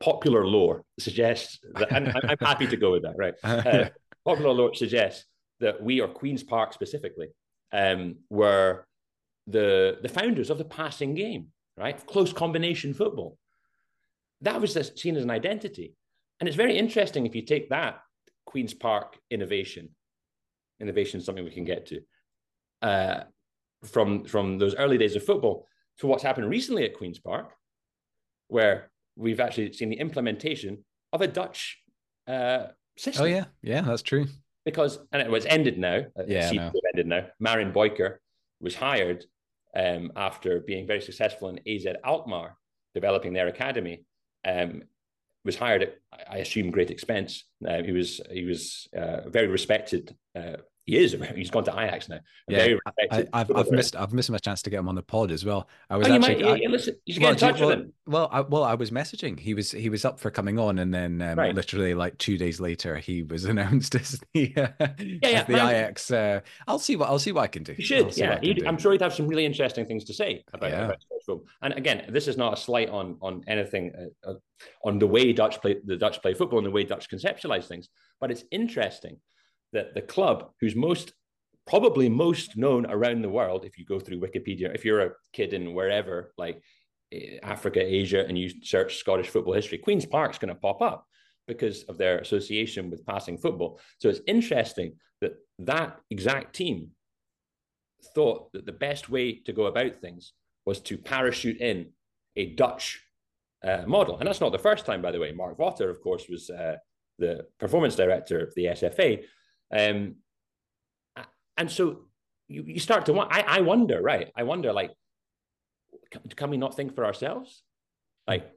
popular lore suggests that, and I'm happy to go with that, right? Uh, popular lore suggests that we, or Queens Park specifically, um, were the, the founders of the passing game, right? Close combination football. That was seen as an identity. And it's very interesting if you take that Queen's Park innovation, innovation is something we can get to, uh, from, from those early days of football to what's happened recently at Queen's Park, where we've actually seen the implementation of a Dutch uh, system. Oh, yeah. Yeah, that's true because and it was ended now. Uh, yeah, no. ended now. Marijn Beuker was hired um, after being very successful in AZ Alkmaar, developing their academy. Um, was hired at, I assume, great expense. Uh, he was he was uh, very respected uh, he is. He's gone to Ajax now. Yeah, I, have I've missed I've missed my chance to get him on the pod as well. I was oh, actually. You, might, I, listen, you should well, get in touch well, with him. Well, I, well, I was messaging. He was he was up for coming on, and then um, right. literally like two days later, he was announced as the uh, yeah, yeah, as the Ajax. Uh, I'll see what I'll see what I can do. You should. Yeah, I'm sure he'd have some really interesting things to say about, yeah. about And again, this is not a slight on on anything uh, uh, on the way Dutch play the Dutch play football and the way Dutch conceptualize things, but it's interesting that the club who's most probably most known around the world if you go through Wikipedia. If you're a kid in wherever, like eh, Africa, Asia, and you search Scottish football history, Queen's Park's going to pop up because of their association with passing football. So it's interesting that that exact team thought that the best way to go about things was to parachute in a Dutch uh, model. And that's not the first time, by the way. Mark Wotte, of course, was uh, the performance director of the SFA. Um, and so you, you start to I, I wonder, right? I wonder, like, can, can we not think for ourselves? Like,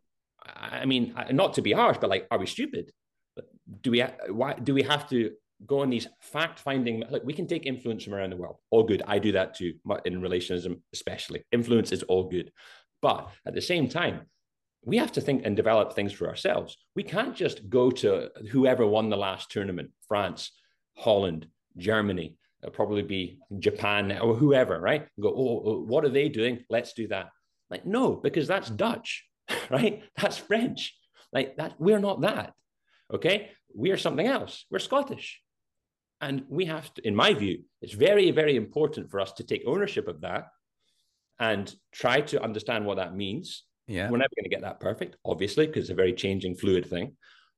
I mean, not to be harsh, but like, are we stupid? Do we, why do we have to go on these fact finding like we can take influence from around the world all good i do that too in relationism especially influence is all good but at the same time we have to think and develop things for ourselves we can't just go to whoever won the last tournament france holland germany It'll probably be Japan or whoever, right? go, oh, oh, what are they doing? Let's do that. Like, no, because that's Dutch, right? That's French. Like that, we're not that. Okay. We are something else. We're Scottish. And we have to, in my view, it's very, very important for us to take ownership of that and try to understand what that means. Yeah. We're never going to get that perfect, obviously, because it's a very changing, fluid thing.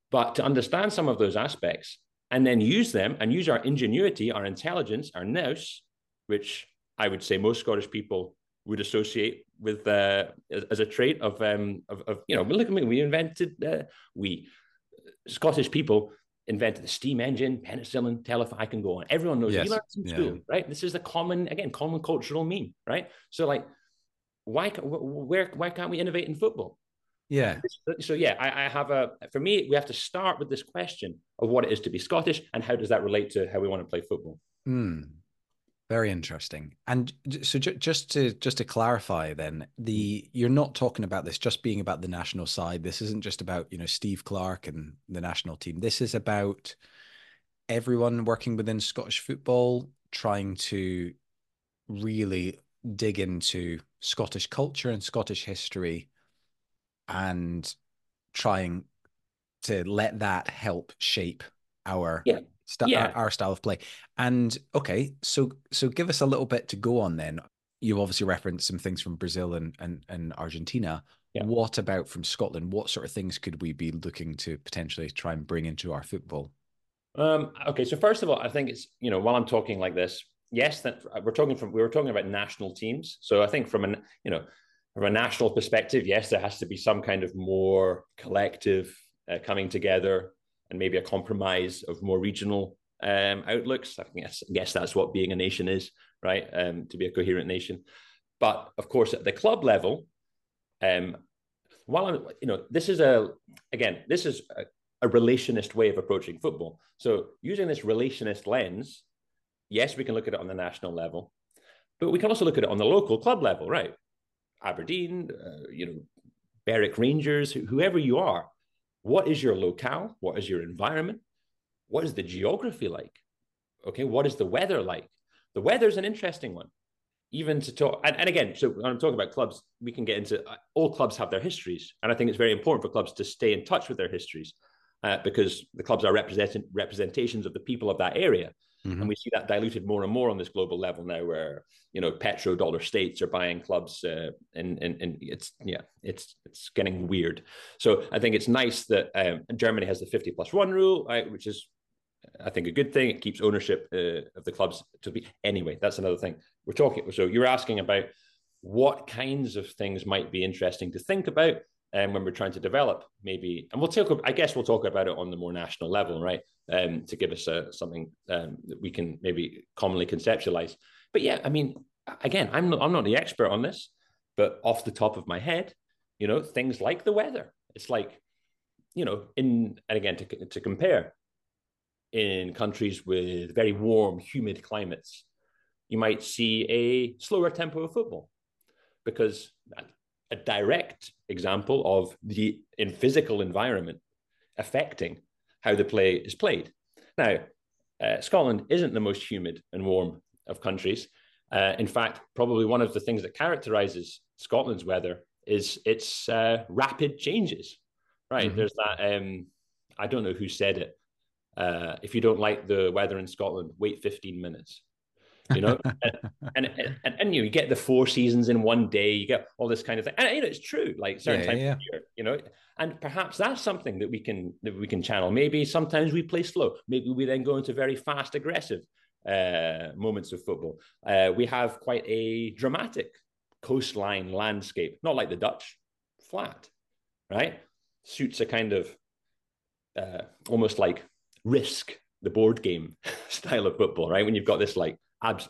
But to understand some of those aspects and then use them and use our ingenuity, our intelligence, our nous, which I would say most Scottish people would associate with uh, as a trait of, um, of, of you know, look at me, we invented, uh, we Scottish people invented the steam engine, penicillin, telephone, I can go on. Everyone knows yes. we learned in school, yeah. right? This is the common, again, common cultural meme, right? So like, why, where, why can't we innovate in football? Yeah. So yeah, I, I, have a for me, we have to start with this question of what it is to be Scottish and how does that relate to how we want to play football. Mm. Very interesting. And so just to just to clarify then, the you're not talking about this just being about the national side. This isn't just about, you know, Steve Clarke and the national team. This is about everyone working within Scottish football trying to really dig into Scottish culture and Scottish history and trying to let that help shape our yeah st- yeah. our, our style of play. And okay, so so give us a little bit to go on then. You obviously referenced some things from Brazil and and, and Argentina. Yeah. What about from Scotland? What sort of things could we be looking to potentially try and bring into our football? Um, okay, so first of all, I think it's you know while I'm talking like this, yes, that we're talking from we were talking about national teams. So I think from an you know from a national perspective, yes, there has to be some kind of more collective uh, coming together and maybe a compromise of more regional um, outlooks. I guess, I guess that's what being a nation is, right? Um, to be a coherent nation. But of course, at the club level, um, while I'm, you know, this is a, again, this is a, a relationist way of approaching football. So using this relationist lens, yes, we can look at it on the national level, but we can also look at it on the local club level, right? Aberdeen, uh, you know, Berwick Rangers, whoever you are, what is your locale? What is your environment? What is the geography like? Okay, what is the weather like? The weather is an interesting one. Even to talk, and, and again, so when I'm talking about clubs, we can get into uh, all clubs have their histories. And I think it's very important for clubs to stay in touch with their histories uh, because the clubs are representing representations of the people of that area. Mm-hmm. And we see that diluted more and more on this global level now, where you know petrodollar states are buying clubs, uh, and, and and it's yeah, it's it's getting weird. So I think it's nice that um, Germany has the fifty plus one rule, right, which is I think a good thing. It keeps ownership uh, of the clubs to be anyway. That's another thing we're talking. So you're asking about what kinds of things might be interesting to think about um, when we're trying to develop maybe and we'll talk i guess we'll talk about it on the more national level right? Um, to give us a, something um, that we can maybe commonly conceptualize. But yeah i mean again i'm not, I'm not the expert on this but off the top of my head you know things like the weather it's like you know in and again to, to compare in countries with very warm humid climates you might see a slower tempo of football because a direct example of the in physical environment affecting how the play is played. Now, uh, Scotland isn't the most humid and warm of countries. Uh, in fact, probably one of the things that characterizes Scotland's weather is its uh, rapid changes. Right? Mm-hmm. There's that. Um, I don't know who said it. Uh, if you don't like the weather in Scotland, wait 15 minutes you know? And, and, and, and, you, know, you get the four seasons in one day you get all this kind of thing. And you know it's true like certain yeah, times yeah. of year you know? And perhaps that's something that we can that we can channel. Maybe sometimes we play slow. Maybe we then go into very fast aggressive uh, moments of football. Uh, we have quite a dramatic coastline landscape not like the dutch flat right? Suits a kind of uh, almost like risk the board game style of football right? When you've got this like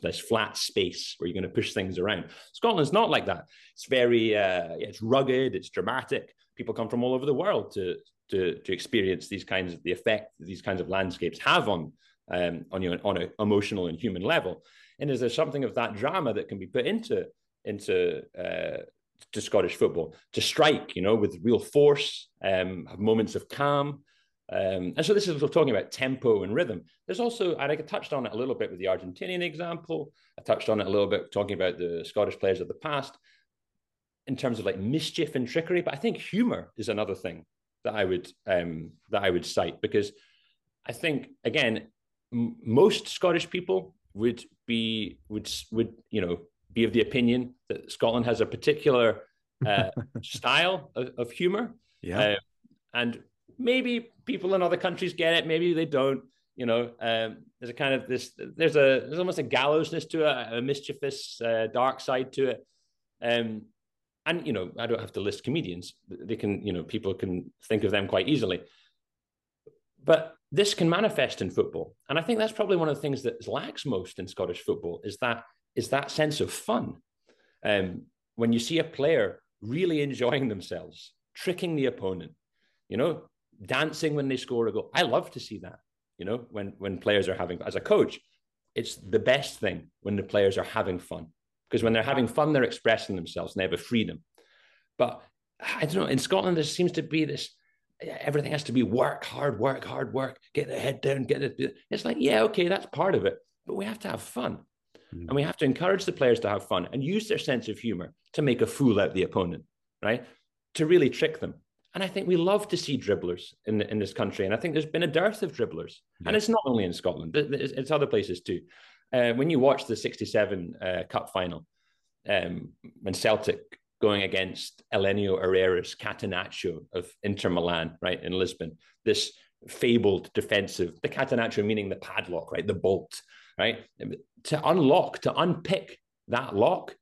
this flat space where you're going to push things around. Scotland's not like that. It's very, uh, it's rugged, it's dramatic. People come from all over the world to to to experience these kinds of the effect these kinds of landscapes have on um, on you on an emotional and human level. And is there something of that drama that can be put into into uh, to Scottish football to strike, you know, with real force, um, have moments of calm, um, and so this is we're talking about tempo and rhythm. There's also, and I touched on it a little bit with the Argentinian example. I touched on it a little bit talking about the Scottish players of the past in terms of like mischief and trickery. But I think humor is another thing that I would um, that I would cite because I think again m- most Scottish people would be would would you know be of the opinion that Scotland has a particular uh, style of, of humor. Yeah. Uh, and maybe people in other countries get it, maybe they don't. You know, um, there's a kind of this. There's a there's almost a gallowsness to it, a mischievous, uh, dark side to it. Um, and you know, I don't have to list comedians. They can, you know, people can think of them quite easily. But this can manifest in football, and I think that's probably one of the things that lacks most in Scottish football is that is that sense of fun. Um, when you see a player really enjoying themselves, tricking the opponent, you know, dancing when they score a goal. I love to see that, you know, when when players are having as a coach, it's the best thing when the players are having fun. Because when they're having fun, they're expressing themselves and they have a freedom. But I don't know, in Scotland, there seems to be this everything has to be work hard, work hard, work, get the head down, get it. It's like, yeah, okay, that's part of it, but we have to have fun. Mm. And we have to encourage the players to have fun and use their sense of humor to make a fool out the opponent, right? To really trick them. And I think we love to see dribblers in, in this country. And I think there's been a dearth of dribblers. Yeah. And it's not only in Scotland, it's, it's other places too. Uh, when you watch the 67 uh, Cup final, um, when Celtic going against Helenio Herrera's Catenaccio of Inter Milan, right, in Lisbon, this fabled defensive, the Catenaccio meaning the padlock, right, the bolt, right? To unlock, to unpick that lock,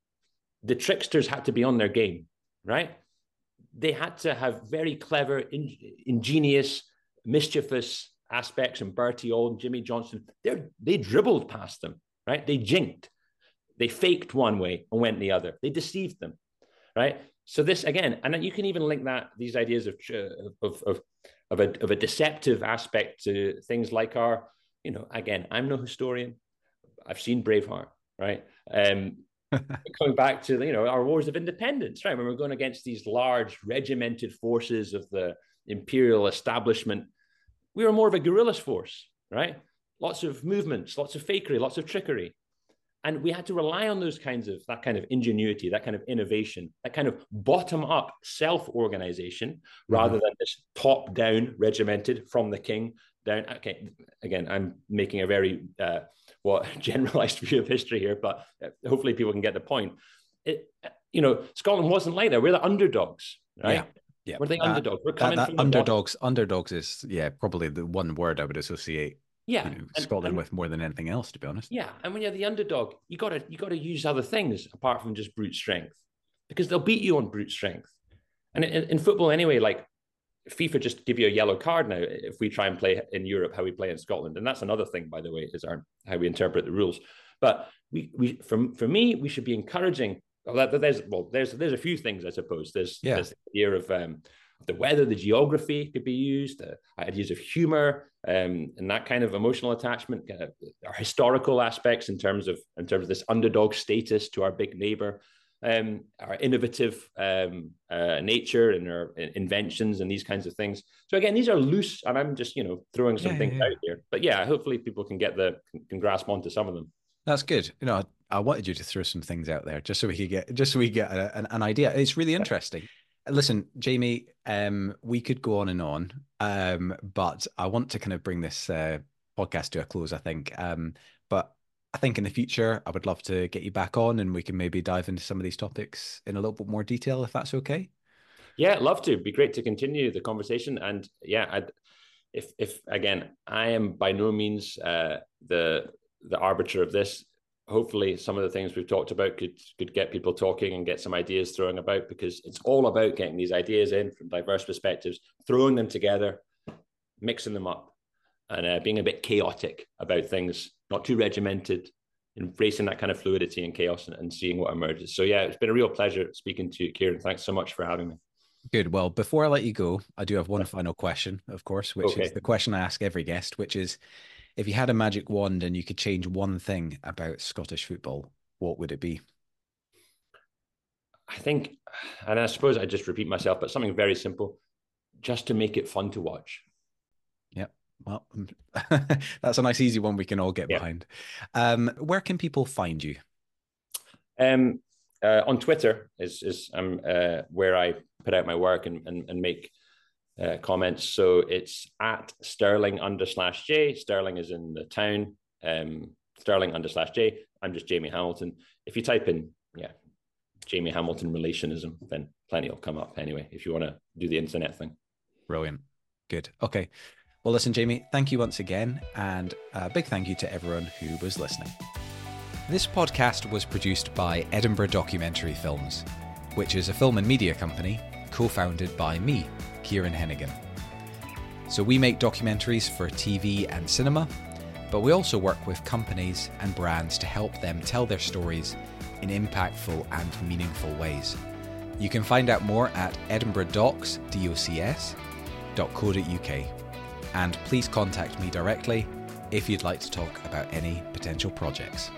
the tricksters had to be on their game, right? They had to have very clever, in, ingenious, mischievous aspects. And Bertie Auld, Jimmy Johnstone—they they dribbled past them, right? They jinked, they faked one way and went the other. They deceived them, right? So this again, and you can even link that these ideas of of of of a, of a deceptive aspect to things like our, you know, again, I'm no historian, I've seen Braveheart, right? Um, coming back to you know our wars of independence, right? When we're going against these large regimented forces of the imperial establishment, we were more of a guerrillas force, right? Lots of movements, lots of fakery, lots of trickery. And we had to rely on those kinds of that kind of ingenuity, that kind of innovation, that kind of bottom up self organization mm-hmm. rather than this top down regimented from the king down. Okay, again, I'm making a very uh, what generalized view of history here, but uh, hopefully people can get the point. It, you know, Scotland wasn't like that. We're the underdogs, right? Yeah. Yeah, we're the uh, underdogs. We're coming that, that underdogs. Bottom. Underdogs is yeah, probably the one word I would associate. Yeah, you know, Scotland and, and, with more than anything else, to be honest. Yeah, and when you're the underdog, you gotta you gotta use other things apart from just brute strength, because they'll beat you on brute strength. And in, in football anyway, like FIFA just give you a yellow card now if we try and play in Europe how we play in Scotland, and that's another thing, by the way, is our how we interpret the rules. But we, we for, for me, we should be encouraging. Well, there's well, there's there's a few things I suppose. There's yeah. there's the idea of um, the weather, the geography could be used, uh, ideas of humor, um, and that kind of emotional attachment, uh, our historical aspects in terms of in terms of this underdog status to our big neighbor um, our innovative um, uh, nature and our inventions and these kinds of things. So again, these are loose, and I'm just you know throwing some yeah, things yeah, out here. But yeah, hopefully people can get the can grasp onto some of them. That's good. You know, I wanted you to throw some things out there just so we could get just so we get a, an, an, idea. It's really interesting. Listen, Jamie, um, we could go on and on, um, but I want to kind of bring this uh, podcast to a close. I think, um, but I think in the future, I would love to get you back on and we can maybe dive into some of these topics in a little bit more detail, if that's okay. Yeah, love to. It'd be great to continue the conversation. And yeah, I'd, if if again, I am by no means uh, the the arbiter of this. Hopefully, some of the things we've talked about could could get people talking and get some ideas throwing about because it's all about getting these ideas in from diverse perspectives, throwing them together, mixing them up, and uh, being a bit chaotic about things not too regimented, embracing that kind of fluidity and chaos and, and seeing what emerges. So yeah, it's been a real pleasure speaking to you, Kieran. Thanks so much for having me. Good. Well, before I let you go, I do have one final question, of course, which okay. is the question I ask every guest, which is if you had a magic wand and you could change one thing about Scottish football, what would it be? I think, and I suppose I just repeat myself, but something very simple, just to make it fun to watch. Yeah. Well, that's a nice, easy one we can all get yeah. behind. Um, where can people find you? Um, uh, on Twitter is is um, uh, where I put out my work and, and, and make uh, comments. So it's at Stirling under slash J. Stirling is in the town. Um, Stirling under slash J. I'm just Jamie Hamilton. If you type in, yeah, Jamie Hamilton relationism, then plenty will come up anyway, if you want to do the internet thing. Brilliant. Good. Okay. Well, listen, Jamie, thank you once again. And a big thank you to everyone who was listening. This podcast was produced by Edinburgh Documentary Films, which is a film and media company co founded by me, Kieran Hennigan. So we make documentaries for TV and cinema, but we also work with companies and brands to help them tell their stories in impactful and meaningful ways. You can find out more at edinburghdocs.co.uk. And please contact me directly if you'd like to talk about any potential projects.